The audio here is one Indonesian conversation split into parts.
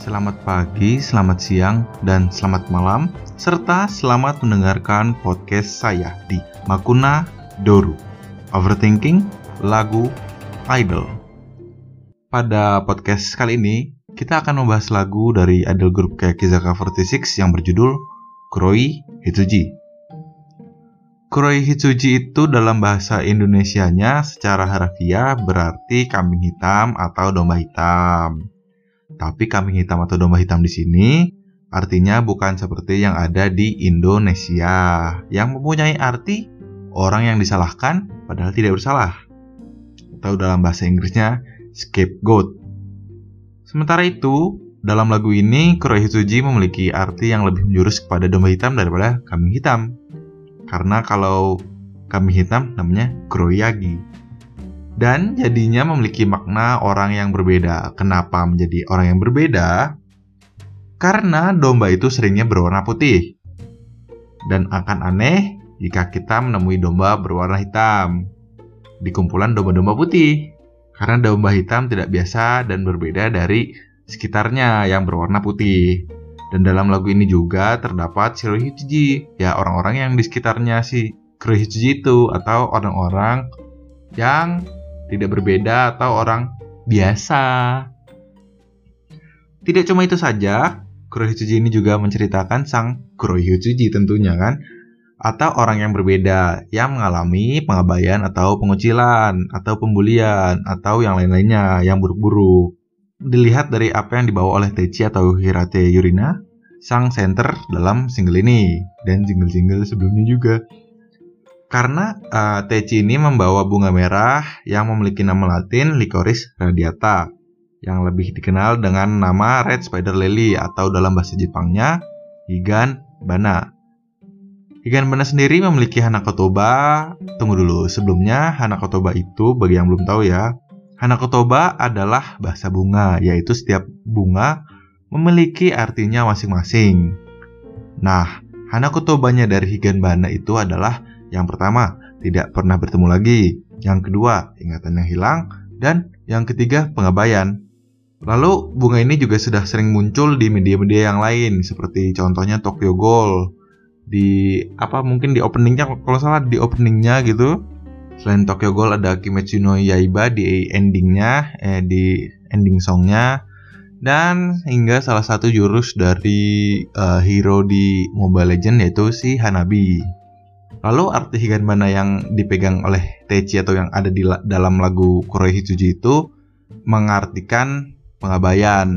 selamat pagi, selamat siang, dan selamat malam, serta selamat mendengarkan podcast saya di Makuna Doru. Overthinking, lagu, idol. Pada podcast kali ini, kita akan membahas lagu dari idol grup Kizaka 46 yang berjudul Kuroi Hitsuji. Kuroi Hitsuji itu dalam bahasa Indonesianya secara harfiah berarti kambing hitam atau domba hitam. Tapi kambing hitam atau domba hitam di sini artinya bukan seperti yang ada di Indonesia yang mempunyai arti orang yang disalahkan padahal tidak bersalah. Atau dalam bahasa Inggrisnya scapegoat. Sementara itu, dalam lagu ini Kurohitsuji memiliki arti yang lebih menjurus kepada domba hitam daripada kambing hitam. Karena kalau kambing hitam namanya Kuroyagi dan jadinya memiliki makna orang yang berbeda. Kenapa menjadi orang yang berbeda? Karena domba itu seringnya berwarna putih. Dan akan aneh jika kita menemui domba berwarna hitam di kumpulan domba-domba putih. Karena domba hitam tidak biasa dan berbeda dari sekitarnya yang berwarna putih. Dan dalam lagu ini juga terdapat Shirohitsuji, ya orang-orang yang di sekitarnya si Kurohitsuji itu atau orang-orang yang tidak berbeda atau orang biasa. Tidak cuma itu saja, Kurohitsuji ini juga menceritakan sang Kurohitsuji tentunya kan, atau orang yang berbeda yang mengalami pengabaian atau pengucilan atau pembulian atau yang lain-lainnya yang buruk-buruk. Dilihat dari apa yang dibawa oleh Techi atau Hirate Yurina, sang center dalam single ini dan jingle-jingle sebelumnya juga. Karena uh, teci ini membawa bunga merah yang memiliki nama latin Licorice radiata yang lebih dikenal dengan nama Red Spider Lily atau dalam bahasa Jepangnya Higan Bana. Higan Bana sendiri memiliki Hanakotoba. Tunggu dulu, sebelumnya Hanakotoba itu bagi yang belum tahu ya. Hanakotoba adalah bahasa bunga, yaitu setiap bunga memiliki artinya masing-masing. Nah, Hanakotobanya dari Higan Bana itu adalah yang pertama, tidak pernah bertemu lagi. Yang kedua, ingatan yang hilang. Dan yang ketiga, pengabaian. Lalu, bunga ini juga sudah sering muncul di media-media yang lain, seperti contohnya Tokyo Ghoul. Di apa mungkin di openingnya, kalau salah di openingnya gitu. Selain Tokyo Ghoul ada Kimetsu no Yaiba di endingnya, eh, di ending songnya. Dan hingga salah satu jurus dari uh, hero di Mobile Legend yaitu si Hanabi. Lalu arti higan mana yang dipegang oleh Teichi atau yang ada di dalam lagu Kuroi Hitsuji itu mengartikan pengabaian.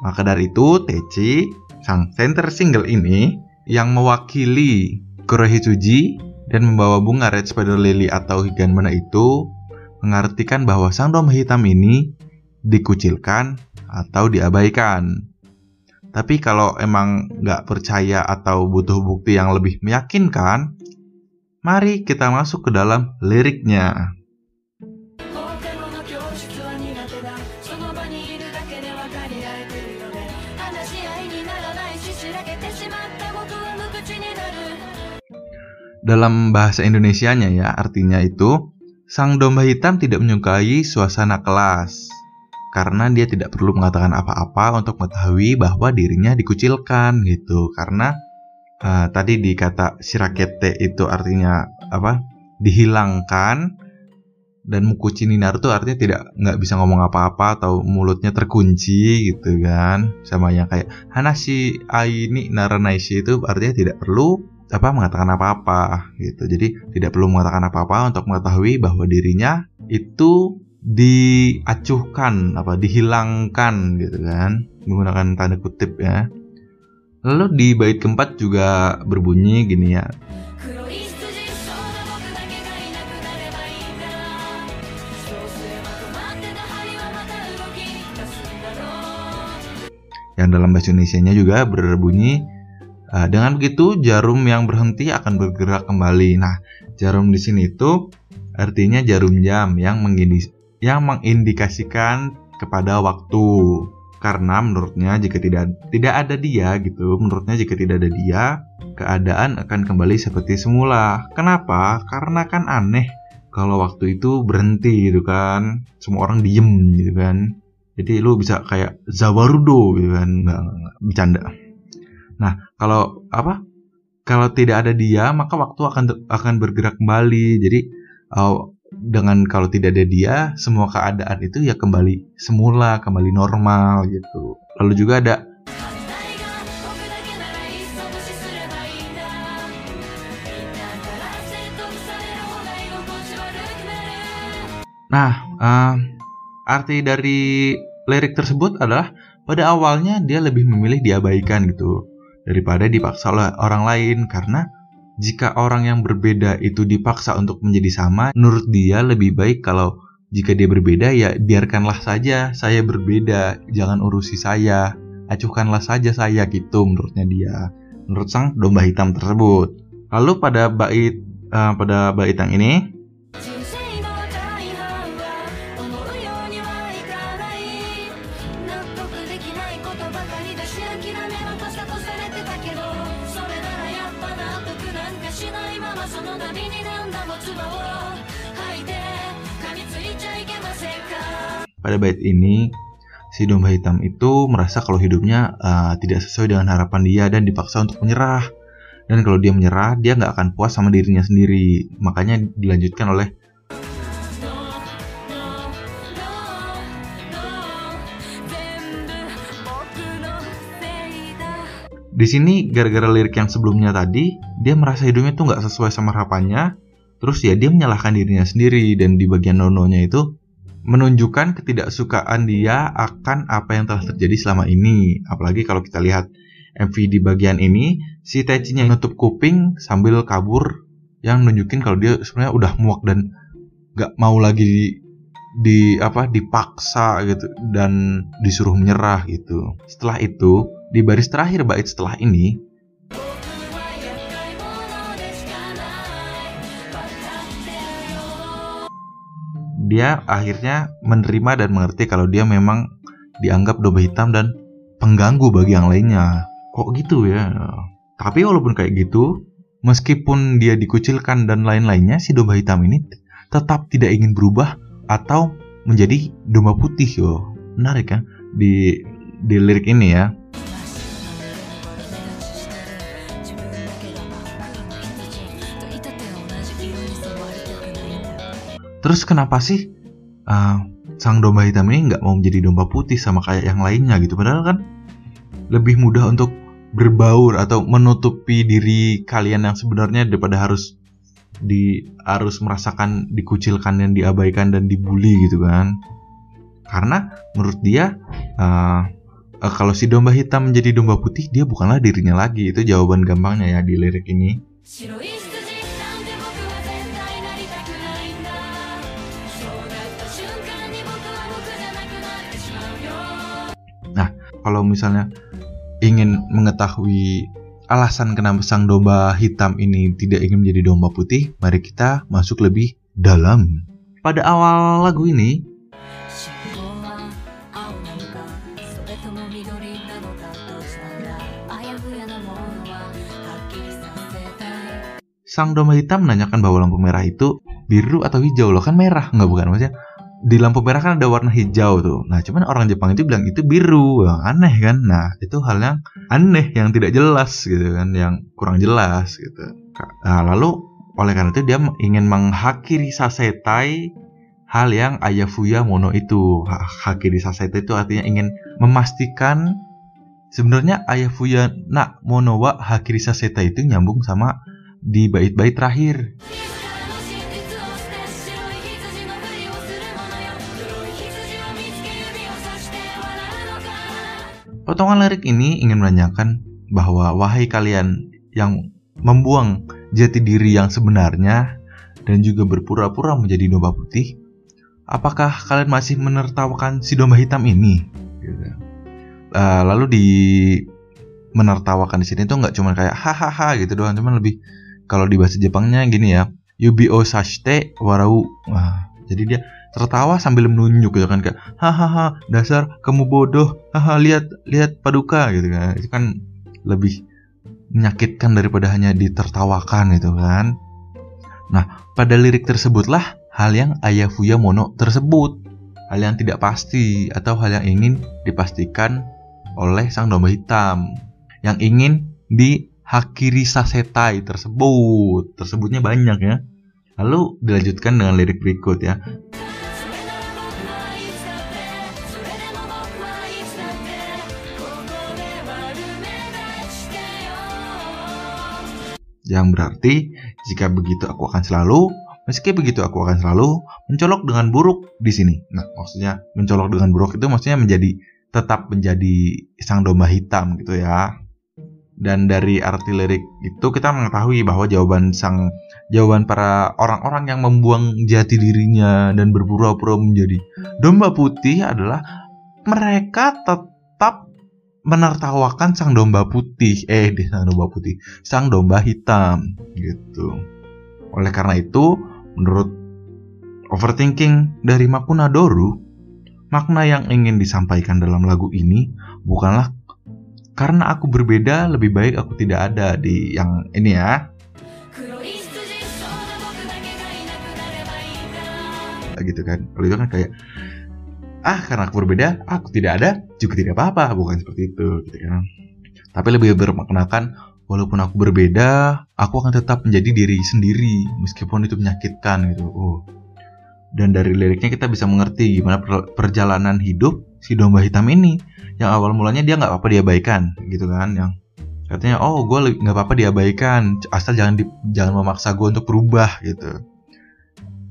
Maka dari itu Teichi, sang center single ini yang mewakili Kuroi Hitsuji dan membawa bunga Red Spider Lily atau higan mana itu mengartikan bahwa sang domba hitam ini dikucilkan atau diabaikan. Tapi kalau emang nggak percaya atau butuh bukti yang lebih meyakinkan, Mari kita masuk ke dalam liriknya. Dalam bahasa Indonesianya ya, artinya itu sang domba hitam tidak menyukai suasana kelas karena dia tidak perlu mengatakan apa-apa untuk mengetahui bahwa dirinya dikucilkan gitu karena uh, tadi di kata sirakete itu artinya apa? Dihilangkan dan mukucini Naruto artinya tidak nggak bisa ngomong apa-apa atau mulutnya terkunci gitu kan. Sama yang kayak Hanashi Aini Naranaishi itu artinya tidak perlu apa mengatakan apa-apa gitu. Jadi tidak perlu mengatakan apa-apa untuk mengetahui bahwa dirinya itu diacuhkan apa dihilangkan gitu kan. Menggunakan tanda kutip ya Lalu di bait keempat juga berbunyi gini ya. Yang dalam bahasa Indonesia-nya juga berbunyi uh, dengan begitu jarum yang berhenti akan bergerak kembali. Nah, jarum di sini itu artinya jarum jam yang mengindikasikan kepada waktu karena menurutnya jika tidak tidak ada dia gitu menurutnya jika tidak ada dia keadaan akan kembali seperti semula kenapa karena kan aneh kalau waktu itu berhenti gitu kan semua orang diem gitu kan Jadi lu bisa kayak Zawarudo gitu kan, nggak, nggak, bercanda. Nah, kalau apa? Kalau tidak ada dia, maka waktu akan akan bergerak kembali. Jadi uh, dengan kalau tidak ada dia, semua keadaan itu ya kembali semula, kembali normal gitu. Lalu juga ada Nah, uh, arti dari lirik tersebut adalah pada awalnya dia lebih memilih diabaikan gitu daripada dipaksa oleh orang lain karena jika orang yang berbeda itu dipaksa untuk menjadi sama, menurut dia lebih baik kalau jika dia berbeda ya biarkanlah saja saya berbeda, jangan urusi saya, acuhkanlah saja saya gitu menurutnya dia. Menurut sang domba hitam tersebut. Lalu pada bait uh, pada bait yang ini Pada bait ini, si domba hitam itu merasa kalau hidupnya uh, tidak sesuai dengan harapan dia dan dipaksa untuk menyerah. Dan kalau dia menyerah, dia nggak akan puas sama dirinya sendiri. Makanya dilanjutkan oleh Di sini gara-gara lirik yang sebelumnya tadi, dia merasa hidupnya tuh nggak sesuai sama harapannya. Terus ya dia menyalahkan dirinya sendiri dan di bagian nononya itu menunjukkan ketidaksukaan dia akan apa yang telah terjadi selama ini. Apalagi kalau kita lihat MV di bagian ini, si Tecinya nutup kuping sambil kabur yang nunjukin kalau dia sebenarnya udah muak dan gak mau lagi di, di apa dipaksa gitu dan disuruh menyerah gitu. Setelah itu, di baris terakhir bait setelah ini, dia akhirnya menerima dan mengerti kalau dia memang dianggap domba hitam dan pengganggu bagi yang lainnya. Kok gitu ya? Tapi walaupun kayak gitu, meskipun dia dikucilkan dan lain-lainnya, si domba hitam ini tetap tidak ingin berubah atau menjadi domba putih yo. Menarik kan di di lirik ini ya. Terus kenapa sih uh, sang domba hitam ini nggak mau menjadi domba putih sama kayak yang lainnya gitu? Padahal kan lebih mudah untuk berbaur atau menutupi diri kalian yang sebenarnya daripada harus di harus merasakan dikucilkan dan diabaikan dan dibully gitu kan? Karena menurut dia uh, uh, kalau si domba hitam menjadi domba putih dia bukanlah dirinya lagi itu jawaban gampangnya ya di lirik ini. Kalau misalnya ingin mengetahui alasan kenapa sang domba hitam ini tidak ingin menjadi domba putih, mari kita masuk lebih dalam. Pada awal lagu ini, sang domba hitam menanyakan bahwa lampu merah itu biru atau hijau loh kan merah nggak bukan maksudnya di lampu merah kan ada warna hijau tuh. Nah, cuman orang Jepang itu bilang itu biru. Wah, aneh kan? Nah, itu hal yang aneh yang tidak jelas gitu kan, yang kurang jelas gitu. Nah, lalu oleh karena itu dia ingin menghakiri sasetai hal yang Ayafuya Mono itu. Hakiri sasetai itu artinya ingin memastikan sebenarnya Ayafuya Nak Mono wa Hakiri sasetai itu nyambung sama di bait-bait terakhir. Potongan lirik ini ingin menanyakan bahwa wahai kalian yang membuang jati diri yang sebenarnya dan juga berpura-pura menjadi domba putih, apakah kalian masih menertawakan si domba hitam ini? Uh, lalu di menertawakan di sini tuh nggak cuma kayak hahaha gitu doang, cuman lebih kalau di bahasa Jepangnya gini ya, yubi o sashite warau. Nah, jadi dia tertawa sambil menunjuk gitu kan kayak hahaha dasar kamu bodoh haha lihat lihat paduka gitu kan itu kan lebih menyakitkan daripada hanya ditertawakan gitu kan nah pada lirik tersebutlah hal yang Ayafuya Mono tersebut hal yang tidak pasti atau hal yang ingin dipastikan oleh sang domba hitam yang ingin dihakiri sasetai tersebut. Tersebutnya banyak ya. Lalu dilanjutkan dengan lirik berikut ya. Yang berarti jika begitu aku akan selalu Meski begitu aku akan selalu mencolok dengan buruk di sini. Nah, maksudnya mencolok dengan buruk itu maksudnya menjadi tetap menjadi sang domba hitam gitu ya. Dan dari arti lirik itu kita mengetahui bahwa jawaban sang jawaban para orang-orang yang membuang jati dirinya dan berpura-pura menjadi domba putih adalah mereka tetap menertawakan sang domba putih eh di sang domba putih sang domba hitam gitu oleh karena itu Menurut overthinking dari Makuna Doru, makna yang ingin disampaikan dalam lagu ini bukanlah karena aku berbeda lebih baik aku tidak ada di yang ini ya. gitu kan. Kalau itu kan kayak ah karena aku berbeda aku tidak ada juga tidak apa-apa bukan seperti itu gitu kan. Tapi lebih bermaknakan walaupun aku berbeda, aku akan tetap menjadi diri sendiri meskipun itu menyakitkan gitu. Oh. Dan dari liriknya kita bisa mengerti gimana perjalanan hidup si domba hitam ini. Yang awal mulanya dia nggak apa-apa diabaikan gitu kan, yang katanya oh gue nggak apa-apa diabaikan asal jangan di, jangan memaksa gue untuk berubah gitu.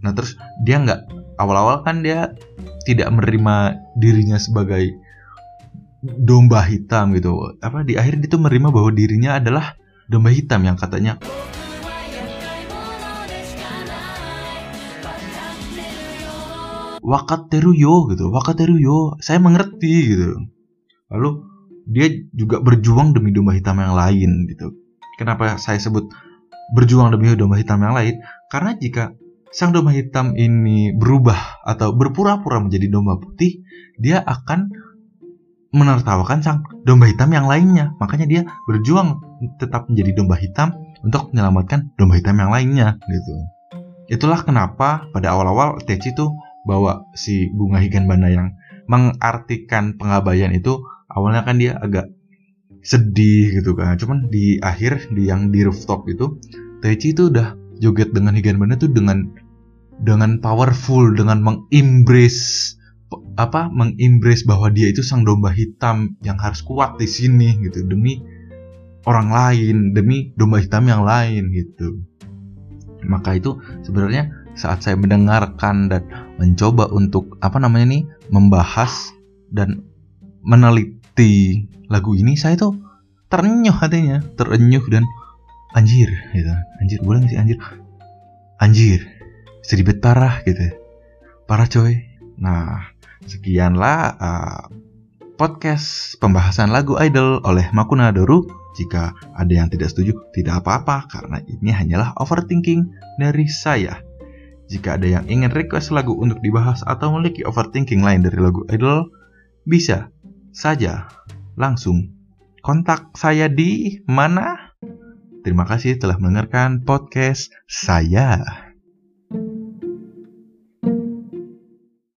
Nah terus dia nggak awal-awal kan dia tidak menerima dirinya sebagai domba hitam gitu. Apa di akhir itu menerima bahwa dirinya adalah domba hitam yang katanya Wakateruyo gitu. Wakateruyo saya mengerti gitu. Lalu dia juga berjuang demi domba hitam yang lain gitu. Kenapa saya sebut berjuang demi domba hitam yang lain? Karena jika sang domba hitam ini berubah atau berpura-pura menjadi domba putih dia akan menertawakan sang domba hitam yang lainnya. Makanya dia berjuang tetap menjadi domba hitam untuk menyelamatkan domba hitam yang lainnya gitu. Itulah kenapa pada awal-awal Techi itu bawa si bunga higanbana yang mengartikan pengabaian itu awalnya kan dia agak sedih gitu kan. Cuman di akhir di yang di rooftop itu Techi itu udah joget dengan higanbana tuh dengan dengan powerful dengan mengembrace apa mengimbres bahwa dia itu sang domba hitam yang harus kuat di sini gitu. Demi orang lain demi domba hitam yang lain gitu. Maka itu sebenarnya saat saya mendengarkan dan mencoba untuk apa namanya nih membahas dan meneliti lagu ini saya tuh terenyuh hatinya terenyuh dan anjir gitu anjir boleh gak sih anjir anjir sedikit parah gitu parah coy nah Sekianlah uh, podcast pembahasan lagu Idol oleh Makuna Doru. Jika ada yang tidak setuju, tidak apa-apa karena ini hanyalah overthinking dari saya. Jika ada yang ingin request lagu untuk dibahas atau memiliki overthinking lain dari lagu Idol, bisa saja langsung kontak saya di mana? Terima kasih telah mendengarkan podcast saya.